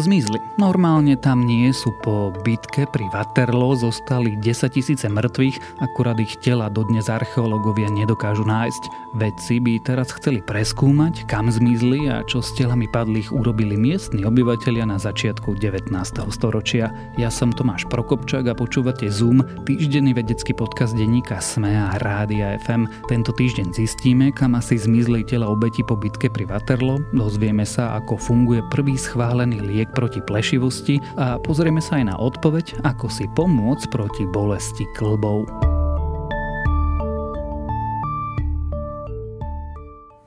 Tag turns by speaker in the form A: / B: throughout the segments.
A: zmizli. Normálne tam nie sú po bitke pri Waterloo zostali 10 tisíce mŕtvych, akurát ich tela dodnes archeológovia nedokážu nájsť. Vedci by teraz chceli preskúmať, kam zmizli a čo s telami padlých urobili miestni obyvateľia na začiatku 19. storočia. Ja som Tomáš Prokopčák a počúvate Zoom, týždenný vedecký podcast denníka SME a Rádia FM. Tento týždeň zistíme, kam asi zmizli tela obeti po bitke pri Waterloo, dozvieme sa, ako funguje prvý schválený liek liek proti plešivosti a pozrieme sa aj na odpoveď, ako si pomôcť proti bolesti klbov.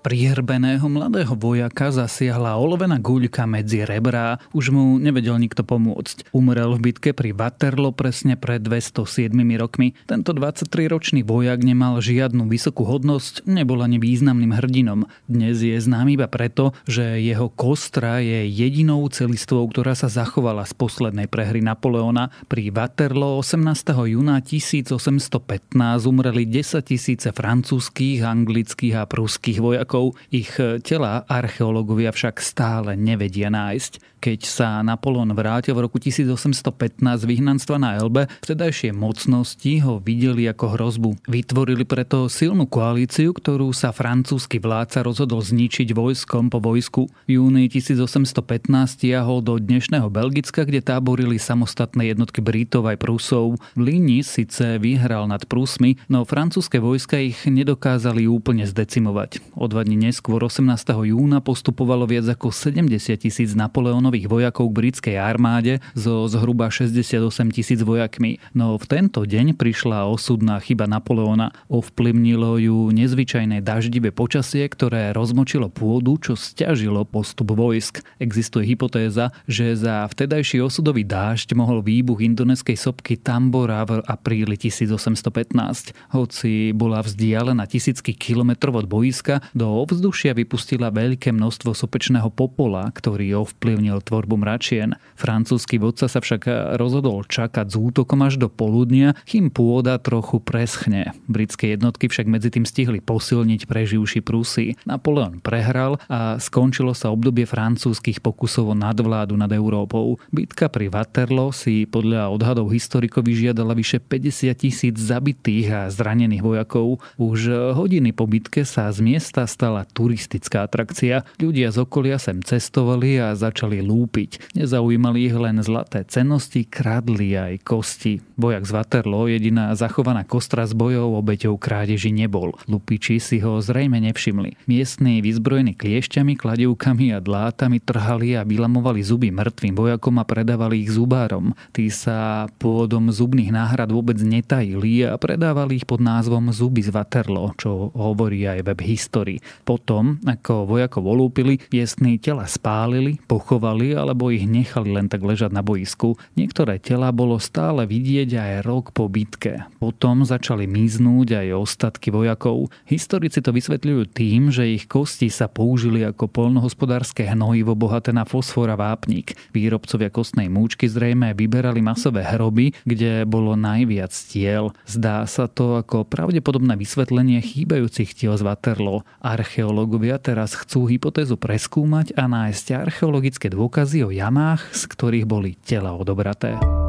A: Prihrbeného mladého vojaka zasiahla olovená guľka medzi rebrá, už mu nevedel nikto pomôcť. Umrel v bitke pri Waterloo presne pred 207 rokmi. Tento 23-ročný vojak nemal žiadnu vysokú hodnosť, nebol ani významným hrdinom. Dnes je známy iba preto, že jeho kostra je jedinou celistvou, ktorá sa zachovala z poslednej prehry Napoleona. Pri Waterloo 18. júna 1815 umreli 10 tisíce francúzských, anglických a pruských vojakov rokov ich tela archeológovia však stále nevedia nájsť. Keď sa Napoleon vrátil v roku 1815 z vyhnanstva na Elbe, vtedajšie mocnosti ho videli ako hrozbu. Vytvorili preto silnú koalíciu, ktorú sa francúzsky vládca rozhodol zničiť vojskom po vojsku. V júni 1815 tiahol do dnešného Belgicka, kde táborili samostatné jednotky Britov aj Prusov. Líni síce vyhral nad Prusmi, no francúzske vojska ich nedokázali úplne zdecimovať. O dva dní neskôr 18. júna postupovalo viac ako 70 tisíc Napoleonov nových vojakov k britskej armáde so zhruba 68 tisíc vojakmi. No v tento deň prišla osudná chyba Napoleona. Ovplyvnilo ju nezvyčajné daždivé počasie, ktoré rozmočilo pôdu, čo stiažilo postup vojsk. Existuje hypotéza, že za vtedajší osudový dážď mohol výbuch indoneskej sopky Tambora v apríli 1815. Hoci bola vzdialená tisícky kilometrov od boiska, do ovzdušia vypustila veľké množstvo sopečného popola, ktorý ovplyvnil tvorbu mračien. Francúzsky vodca sa však rozhodol čakať s útokom až do poludnia, kým pôda trochu preschne. Britské jednotky však medzi tým stihli posilniť preživší Prusy. Napoleon prehral a skončilo sa obdobie francúzskych pokusov o nadvládu nad Európou. Bitka pri Waterloo si podľa odhadov historikov vyžiadala vyše 50 tisíc zabitých a zranených vojakov. Už hodiny po bitke sa z miesta stala turistická atrakcia. Ľudia z okolia sem cestovali a začali lúpiť. Nezaujímali ich len zlaté cennosti, kradli aj kosti. Vojak z Waterloo, jediná zachovaná kostra s bojov obeťou krádeži nebol. Lupiči si ho zrejme nevšimli. Miestni vyzbrojení kliešťami, kladivkami a dlátami trhali a vylamovali zuby mŕtvým vojakom a predávali ich zubárom. Tí sa pôvodom zubných náhrad vôbec netajili a predávali ich pod názvom zuby z Waterloo, čo hovorí aj web History. Potom, ako vojakov olúpili, miestni tela spálili, pochovali alebo ich nechali len tak ležať na boisku. Niektoré tela bolo stále vidieť aj rok po bitke. Potom začali miznúť aj ostatky vojakov. Historici to vysvetľujú tým, že ich kosti sa použili ako polnohospodárske hnojivo bohaté na fosfor a vápnik. Výrobcovia kostnej múčky zrejme vyberali masové hroby, kde bolo najviac tiel. Zdá sa to ako pravdepodobné vysvetlenie chýbajúcich tiel z Waterloo. Archeológovia teraz chcú hypotézu preskúmať a nájsť archeologické dôkazy o jamách, z ktorých boli tela odobraté.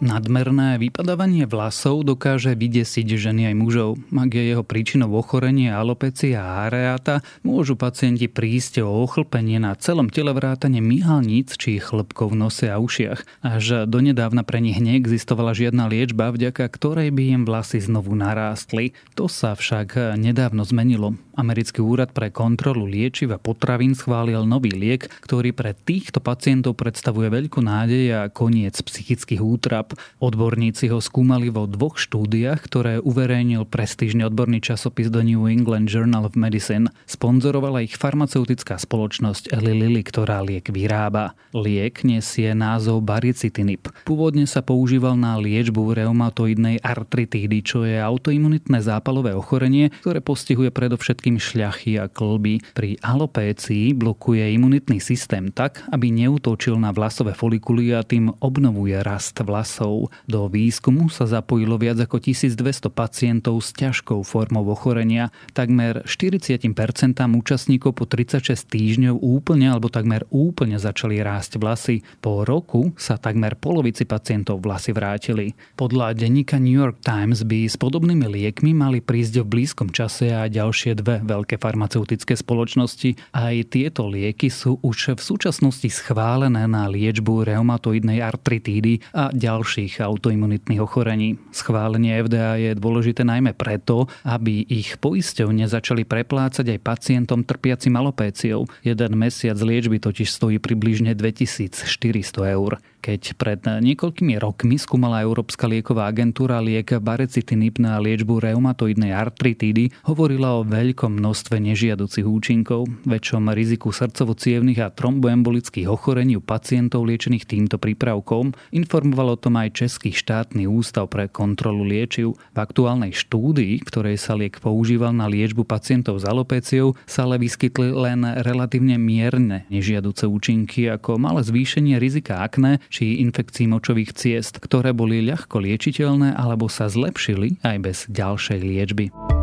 A: Nadmerné vypadávanie vlasov dokáže vydesiť ženy aj mužov. Ak je jeho príčinou ochorenie alopecia areata, môžu pacienti prísť o ochlpenie na celom tele vrátane myhalníc či chlpkov v nose a ušiach. Až donedávna pre nich neexistovala žiadna liečba, vďaka ktorej by im vlasy znovu narástli. To sa však nedávno zmenilo. Americký úrad pre kontrolu liečiv a potravín schválil nový liek, ktorý pre týchto pacientov predstavuje veľkú nádej a koniec psychických útrap. Odborníci ho skúmali vo dvoch štúdiách, ktoré uverejnil prestížny odborný časopis The New England Journal of Medicine. Sponzorovala ich farmaceutická spoločnosť Eli Lilly, ktorá liek vyrába. Liek nesie názov baricitinib. Pôvodne sa používal na liečbu reumatoidnej artritídy, čo je autoimunitné zápalové ochorenie, ktoré postihuje predovšetkým predtým šľachy a klby. Pri alopécii blokuje imunitný systém tak, aby neútočil na vlasové folikuly a tým obnovuje rast vlasov. Do výskumu sa zapojilo viac ako 1200 pacientov s ťažkou formou ochorenia. Takmer 40% účastníkov po 36 týždňov úplne alebo takmer úplne začali rásť vlasy. Po roku sa takmer polovici pacientov vlasy vrátili. Podľa denníka New York Times by s podobnými liekmi mali prísť v blízkom čase a ďalšie dve veľké farmaceutické spoločnosti. Aj tieto lieky sú už v súčasnosti schválené na liečbu reumatoidnej artritídy a ďalších autoimunitných ochorení. Schválenie FDA je dôležité najmä preto, aby ich poisťovne začali preplácať aj pacientom trpiacim alopéciou. Jeden mesiac liečby totiž stojí približne 2400 eur. Keď pred niekoľkými rokmi skúmala Európska lieková agentúra liek baricitinib na liečbu reumatoidnej artritídy, hovorila o veľkom množstve nežiaducich účinkov, väčšom riziku srdcovo a tromboembolických ochorení u pacientov liečených týmto prípravkom. Informoval o tom aj Český štátny ústav pre kontrolu liečiv. V aktuálnej štúdii, ktorej sa liek používal na liečbu pacientov s alopéciou, sa ale vyskytli len relatívne mierne nežiaduce účinky ako malé zvýšenie rizika akné či infekcií močových ciest, ktoré boli ľahko liečiteľné alebo sa zlepšili aj bez ďalšej liečby.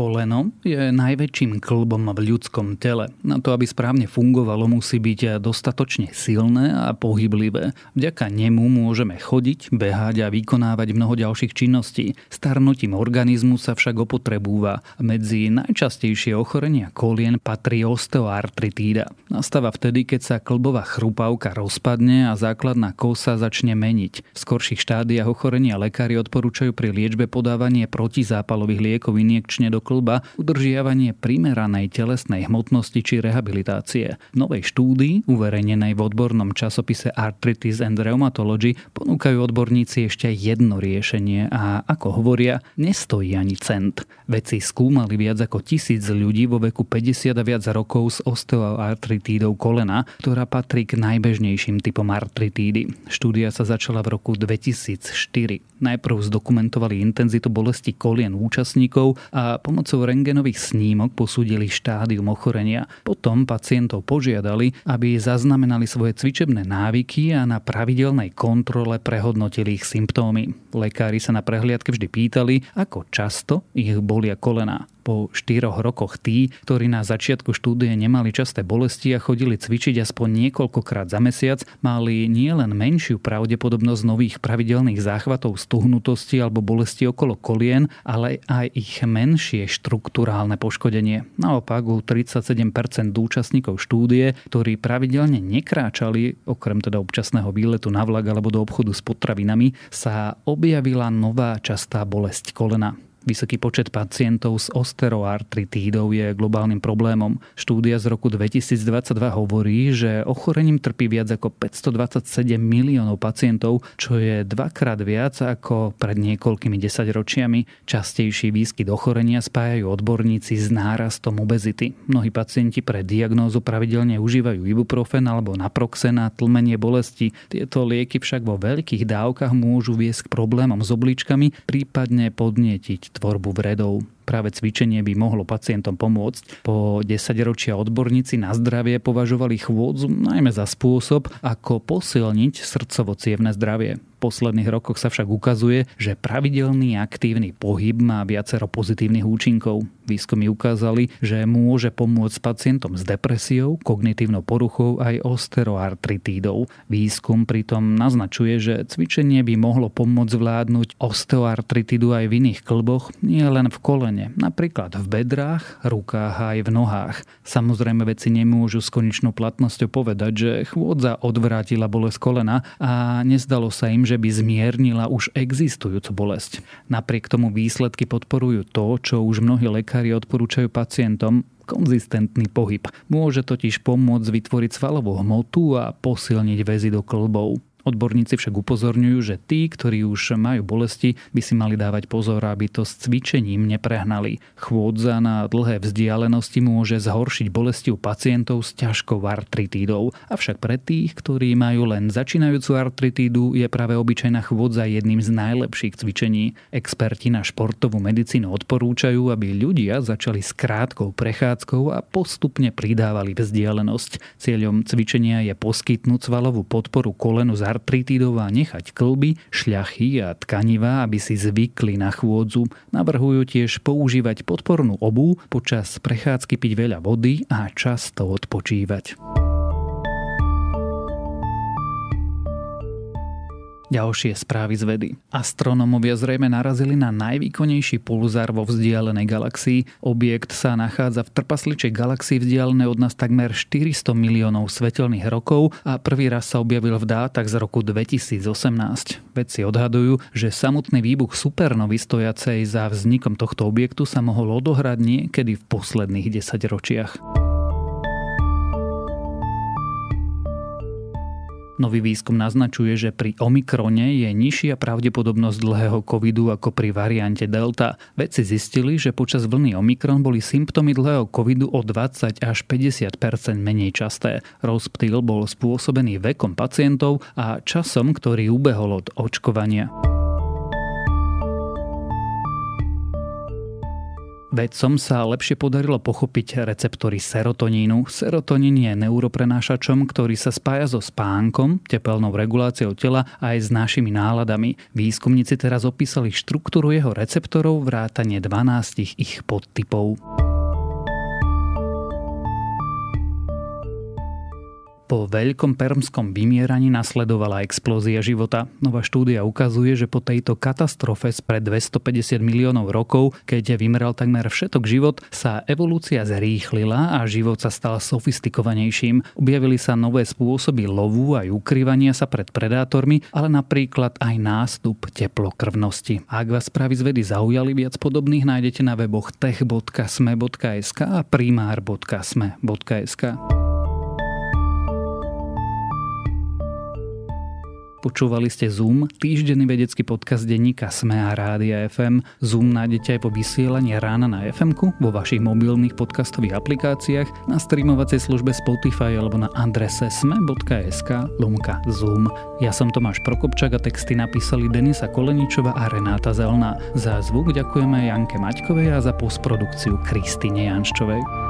A: Koleno je najväčším klbom v ľudskom tele. Na to, aby správne fungovalo, musí byť dostatočne silné a pohyblivé. Vďaka nemu môžeme chodiť, behať a vykonávať mnoho ďalších činností. Starnutím organizmu sa však opotrebúva. Medzi najčastejšie ochorenia kolien patrí osteoartritída. Nastáva vtedy, keď sa klbová chrupavka rozpadne a základná kosa začne meniť. V skorších štádiách ochorenia lekári odporúčajú pri liečbe podávanie protizápalových liekov injekčne do klba, udržiavanie primeranej telesnej hmotnosti či rehabilitácie. V novej štúdii, uverejnenej v odbornom časopise Arthritis and Rheumatology, ponúkajú odborníci ešte jedno riešenie a ako hovoria, nestojí ani cent. Vedci skúmali viac ako tisíc ľudí vo veku 50 a viac rokov s osteoartritídou kolena, ktorá patrí k najbežnejším typom artritídy. Štúdia sa začala v roku 2004. Najprv zdokumentovali intenzitu bolesti kolien účastníkov a pomocou rengenových snímok posúdili štádium ochorenia. Potom pacientov požiadali, aby zaznamenali svoje cvičebné návyky a na pravidelnej kontrole prehodnotili ich symptómy. Lekári sa na prehliadke vždy pýtali, ako často ich bolia kolená po štyroch rokoch tí, ktorí na začiatku štúdie nemali časté bolesti a chodili cvičiť aspoň niekoľkokrát za mesiac, mali nielen menšiu pravdepodobnosť nových pravidelných záchvatov stuhnutosti alebo bolesti okolo kolien, ale aj ich menšie štruktúrálne poškodenie. Naopak u 37% účastníkov štúdie, ktorí pravidelne nekráčali, okrem teda občasného výletu na vlak alebo do obchodu s potravinami, sa objavila nová častá bolesť kolena. Vysoký počet pacientov s osteoartritídou je globálnym problémom. Štúdia z roku 2022 hovorí, že ochorením trpí viac ako 527 miliónov pacientov, čo je dvakrát viac ako pred niekoľkými desaťročiami. Častejší výskyt ochorenia spájajú odborníci s nárastom obezity. Mnohí pacienti pre diagnózu pravidelne užívajú ibuprofen alebo naproxen na tlmenie bolesti. Tieto lieky však vo veľkých dávkach môžu viesť k problémom s obličkami, prípadne podnietiť tvorbu vredov. Práve cvičenie by mohlo pacientom pomôcť. Po 10 ročia odborníci na zdravie považovali chôdzu najmä za spôsob, ako posilniť srdcovo zdravie posledných rokoch sa však ukazuje, že pravidelný aktívny pohyb má viacero pozitívnych účinkov. Výskumy ukázali, že môže pomôcť pacientom s depresiou, kognitívnou poruchou aj osteoartritídou. Výskum pritom naznačuje, že cvičenie by mohlo pomôcť zvládnuť osteoartritidu aj v iných klboch, nie len v kolene, napríklad v bedrách, rukách a aj v nohách. Samozrejme veci nemôžu s konečnou platnosťou povedať, že chôdza odvrátila bolesť kolena a nezdalo sa im, že by zmiernila už existujúcu bolesť. Napriek tomu výsledky podporujú to, čo už mnohí lekári odporúčajú pacientom, konzistentný pohyb. Môže totiž pomôcť vytvoriť svalovú hmotu a posilniť väzy do klbov. Odborníci však upozorňujú, že tí, ktorí už majú bolesti, by si mali dávať pozor, aby to s cvičením neprehnali. Chôdza na dlhé vzdialenosti môže zhoršiť bolesti u pacientov s ťažkou artritídou. Avšak pre tých, ktorí majú len začínajúcu artritídu, je práve obyčajná chôdza jedným z najlepších cvičení. Experti na športovú medicínu odporúčajú, aby ľudia začali s krátkou prechádzkou a postupne pridávali vzdialenosť. Cieľom cvičenia je poskytnúť svalovú podporu kolenu z artritídov a nechať klby, šľachy a tkanivá, aby si zvykli na chôdzu. Navrhujú tiež používať podpornú obu, počas prechádzky piť veľa vody a často odpočívať. Ďalšie správy z vedy. Astronómovia zrejme narazili na najvýkonnejší pulzár vo vzdialenej galaxii. Objekt sa nachádza v trpasličej galaxii vzdialenej od nás takmer 400 miliónov svetelných rokov a prvý raz sa objavil v dátach z roku 2018. Vedci odhadujú, že samotný výbuch supernovy stojacej za vznikom tohto objektu sa mohol odohrať niekedy v posledných 10 ročiach. Nový výskum naznačuje, že pri Omikrone je nižšia pravdepodobnosť dlhého covidu ako pri variante Delta. Vedci zistili, že počas vlny Omikron boli symptómy dlhého covidu o 20 až 50% menej časté. Rozptýl bol spôsobený vekom pacientov a časom, ktorý ubehol od očkovania. Vedcom sa lepšie podarilo pochopiť receptory serotonínu. Serotonín je neuroprenášačom, ktorý sa spája so spánkom, tepelnou reguláciou tela a aj s našimi náladami. Výskumníci teraz opísali štruktúru jeho receptorov vrátane 12 ich podtypov. Po veľkom permskom vymieraní nasledovala explózia života. Nová štúdia ukazuje, že po tejto katastrofe spred 250 miliónov rokov, keď vymeral takmer všetok život, sa evolúcia zrýchlila a život sa stal sofistikovanejším. Objavili sa nové spôsoby lovu aj ukrývania sa pred predátormi, ale napríklad aj nástup teplokrvnosti. Ak vás správy z vedy zaujali, viac podobných nájdete na weboch tech.sme.sk a primár.sme.sk. Počúvali ste Zoom, týždenný vedecký podcast denníka Sme a Rádia FM. Zoom nájdete aj po vysielaní rána na fm vo vašich mobilných podcastových aplikáciách, na streamovacej službe Spotify alebo na adrese sme.sk lomka Zoom. Ja som Tomáš Prokopčak a texty napísali Denisa Koleničova a Renáta Zelná. Za zvuk ďakujeme Janke Maťkovej a za postprodukciu Kristine Janščovej.